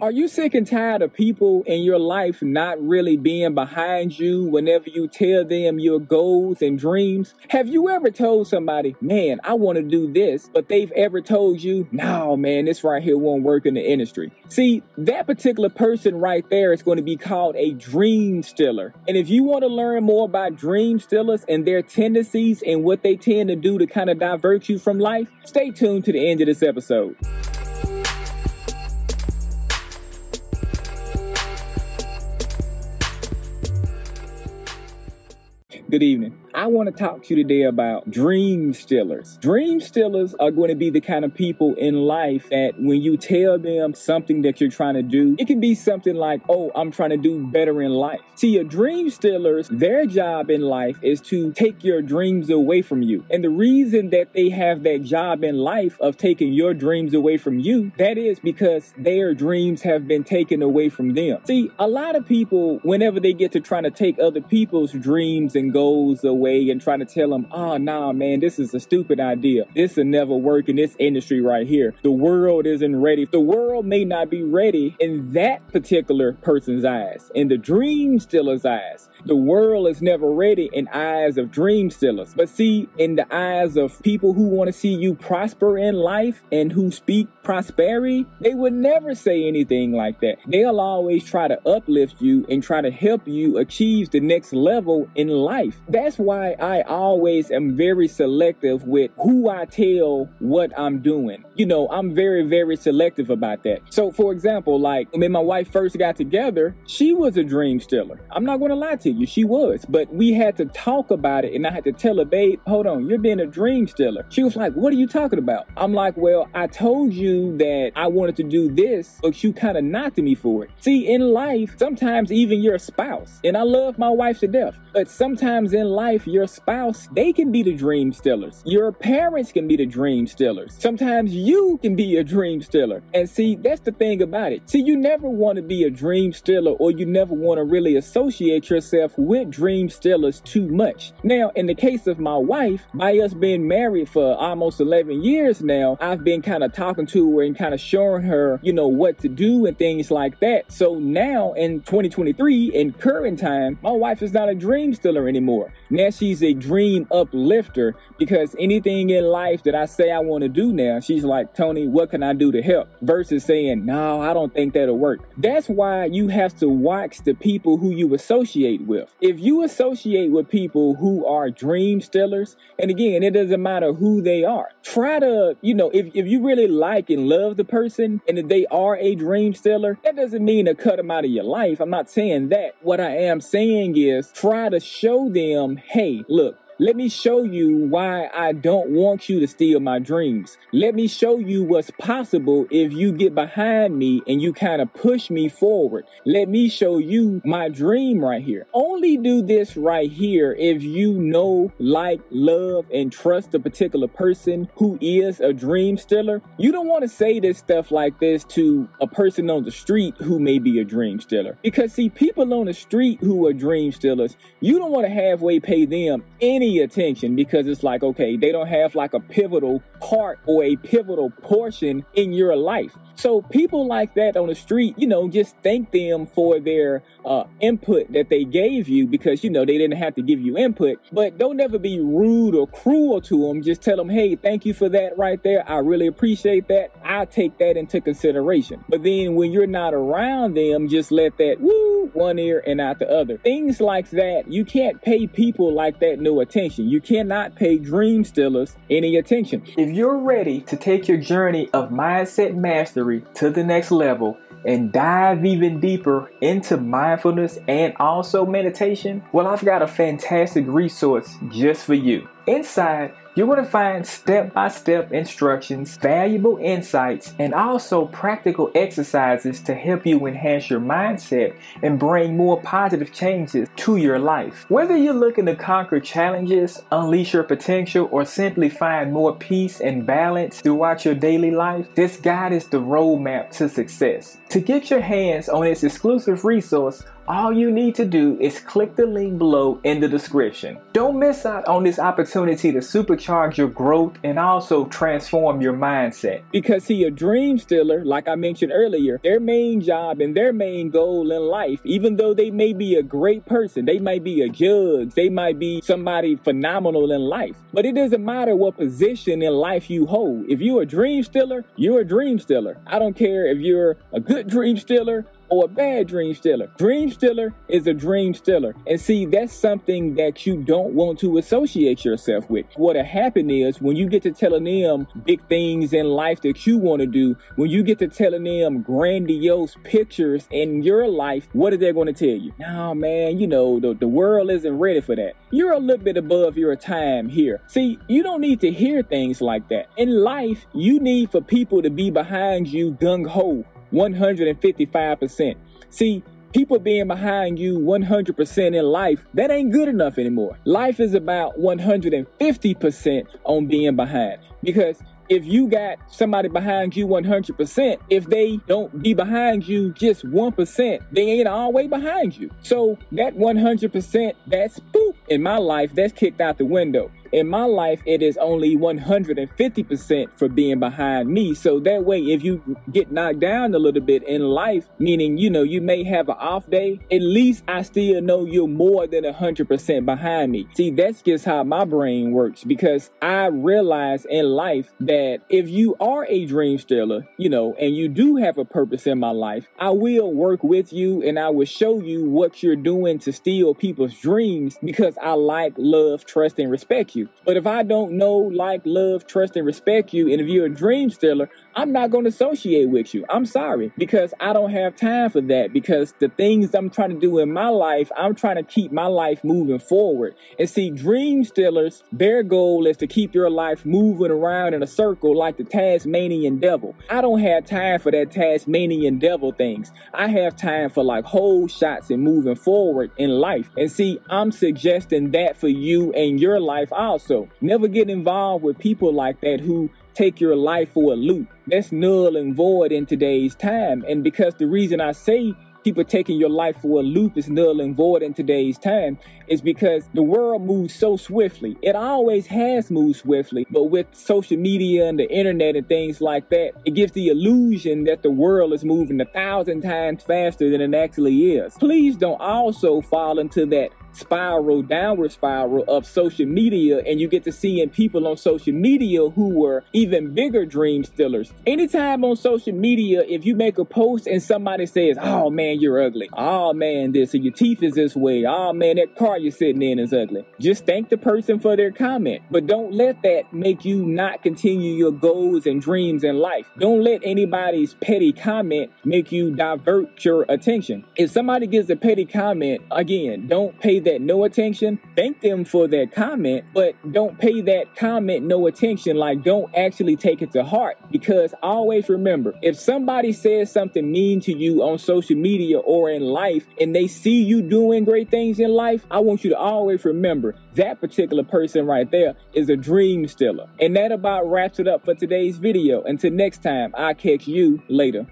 Are you sick and tired of people in your life not really being behind you whenever you tell them your goals and dreams? Have you ever told somebody, man, I want to do this, but they've ever told you, no, man, this right here won't work in the industry? See, that particular person right there is going to be called a dream stealer. And if you want to learn more about dream stealers and their tendencies and what they tend to do to kind of divert you from life, stay tuned to the end of this episode. Good evening. I want to talk to you today about dream stealers. Dream stealers are going to be the kind of people in life that when you tell them something that you're trying to do, it can be something like, oh, I'm trying to do better in life. See, your dream stealers, their job in life is to take your dreams away from you. And the reason that they have that job in life of taking your dreams away from you, that is because their dreams have been taken away from them. See, a lot of people, whenever they get to trying to take other people's dreams and goals away, away and trying to tell them, oh, ah, nah, man, this is a stupid idea. This will never work in this industry right here. The world isn't ready. The world may not be ready in that particular person's eyes, in the dream stealer's eyes. The world is never ready in eyes of dream stealers. But see, in the eyes of people who want to see you prosper in life and who speak prosperity, they would never say anything like that. They'll always try to uplift you and try to help you achieve the next level in life. That's why I always am very selective with who I tell what I'm doing. You know, I'm very, very selective about that. So, for example, like when my wife first got together, she was a dream stealer. I'm not going to lie to you, she was. But we had to talk about it, and I had to tell her, babe, hold on, you're being a dream stealer. She was like, what are you talking about? I'm like, well, I told you that I wanted to do this, but you kind of knocked me for it. See, in life, sometimes even your spouse, and I love my wife to death, but sometimes in life, your spouse, they can be the dream stealers. Your parents can be the dream stealers. Sometimes you can be a dream stealer. And see, that's the thing about it. See, you never want to be a dream stealer or you never want to really associate yourself yourself with dream stealers too much. Now, in the case of my wife, by us being married for almost 11 years now, I've been kind of talking to her and kind of showing her, you know, what to do and things like that. So now in 2023, in current time, my wife is not a dream stealer anymore. Now she's a dream uplifter because anything in life that I say I want to do now, she's like, Tony, what can I do to help? Versus saying, no, I don't think that'll work. That's why you have to watch the people who you associate with. If you associate with people who are dream stealers, and again, it doesn't matter who they are, try to, you know, if, if you really like and love the person and if they are a dream stealer, that doesn't mean to cut them out of your life. I'm not saying that. What I am saying is try to show them, hey, look, let me show you why I don't want you to steal my dreams. Let me show you what's possible if you get behind me and you kind of push me forward. Let me show you my dream right here. Only do this right here if you know, like, love, and trust a particular person who is a dream stealer. You don't want to say this stuff like this to a person on the street who may be a dream stealer. Because see, people on the street who are dream stealers, you don't want to halfway pay them any attention because it's like, okay, they don't have like a pivotal part or a pivotal portion in your life. So people like that on the street, you know, just thank them for their uh, input that they gave you because, you know, they didn't have to give you input, but don't ever be rude or cruel to them. Just tell them, hey, thank you for that right there. I really appreciate that. I'll take that into consideration. But then when you're not around them, just let that woo one ear and out the other. Things like that, you can't pay people like that no attention. You cannot pay dream stealers any attention. If you're ready to take your journey of mindset mastery, to the next level and dive even deeper into mindfulness and also meditation, well, I've got a fantastic resource just for you. Inside, you're going to find step by step instructions, valuable insights, and also practical exercises to help you enhance your mindset and bring more positive changes to your life. Whether you're looking to conquer challenges, unleash your potential, or simply find more peace and balance throughout your daily life, this guide is the roadmap to success. To get your hands on this exclusive resource, all you need to do is click the link below in the description. Don't miss out on this opportunity to supercharge your growth and also transform your mindset. Because see, a dream stealer, like I mentioned earlier, their main job and their main goal in life, even though they may be a great person, they might be a judge, they might be somebody phenomenal in life, but it doesn't matter what position in life you hold. If you're a dream stealer, you're a dream stealer. I don't care if you're a good dream stealer or a bad dream stealer. Dream stealer is a dream stealer. And see, that's something that you don't want to associate yourself with. What'll happen is when you get to telling them big things in life that you want to do, when you get to telling them grandiose pictures in your life, what are they going to tell you? No, man, you know, the, the world isn't ready for that. You're a little bit above your time here. See, you don't need to hear things like that. In life, you need for people to be behind you gung ho 155%. See, people being behind you 100% in life, that ain't good enough anymore. Life is about 150% on being behind. Because if you got somebody behind you 100%, if they don't be behind you just 1%, they ain't always behind you. So that 100%, that's boop, in my life, that's kicked out the window. In my life, it is only 150% for being behind me. So that way, if you get knocked down a little bit in life, meaning, you know, you may have an off day, at least I still know you're more than 100% behind me. See, that's just how my brain works because I realize in life that if you are a dream stealer, you know, and you do have a purpose in my life, I will work with you and I will show you what you're doing to steal people's dreams because I like, love, trust, and respect you you. But if I don't know, like, love, trust, and respect you, and if you're a dream stealer, I'm not going to associate with you. I'm sorry because I don't have time for that because the things I'm trying to do in my life, I'm trying to keep my life moving forward. And see, dream stealers, their goal is to keep your life moving around in a circle like the Tasmanian devil. I don't have time for that Tasmanian devil things. I have time for like whole shots and moving forward in life. And see, I'm suggesting that for you and your life also. Never get involved with people like that who take your life for a loop. That's null and void in today's time. And because the reason I say people taking your life for a loop is null and void in today's time is because the world moves so swiftly. It always has moved swiftly, but with social media and the internet and things like that, it gives the illusion that the world is moving a thousand times faster than it actually is. Please don't also fall into that spiral, downward spiral of social media, and you get to seeing people on social media who were even bigger dream stealers. Anytime on social media, if you make a post and somebody says, Oh man, you're ugly. Oh man, this, or your teeth is this way. Oh man, that car you're sitting in is ugly. Just thank the person for their comment, but don't let that make you not continue your goals and dreams in life. Don't let anybody's petty comment make you divert your attention. If somebody gives a petty comment, again, don't pay that no attention, thank them for that comment, but don't pay that comment no attention. Like, don't actually take it to heart because always remember if somebody says something mean to you on social media or in life and they see you doing great things in life, I want you to always remember that particular person right there is a dream stealer. And that about wraps it up for today's video. Until next time, I'll catch you later.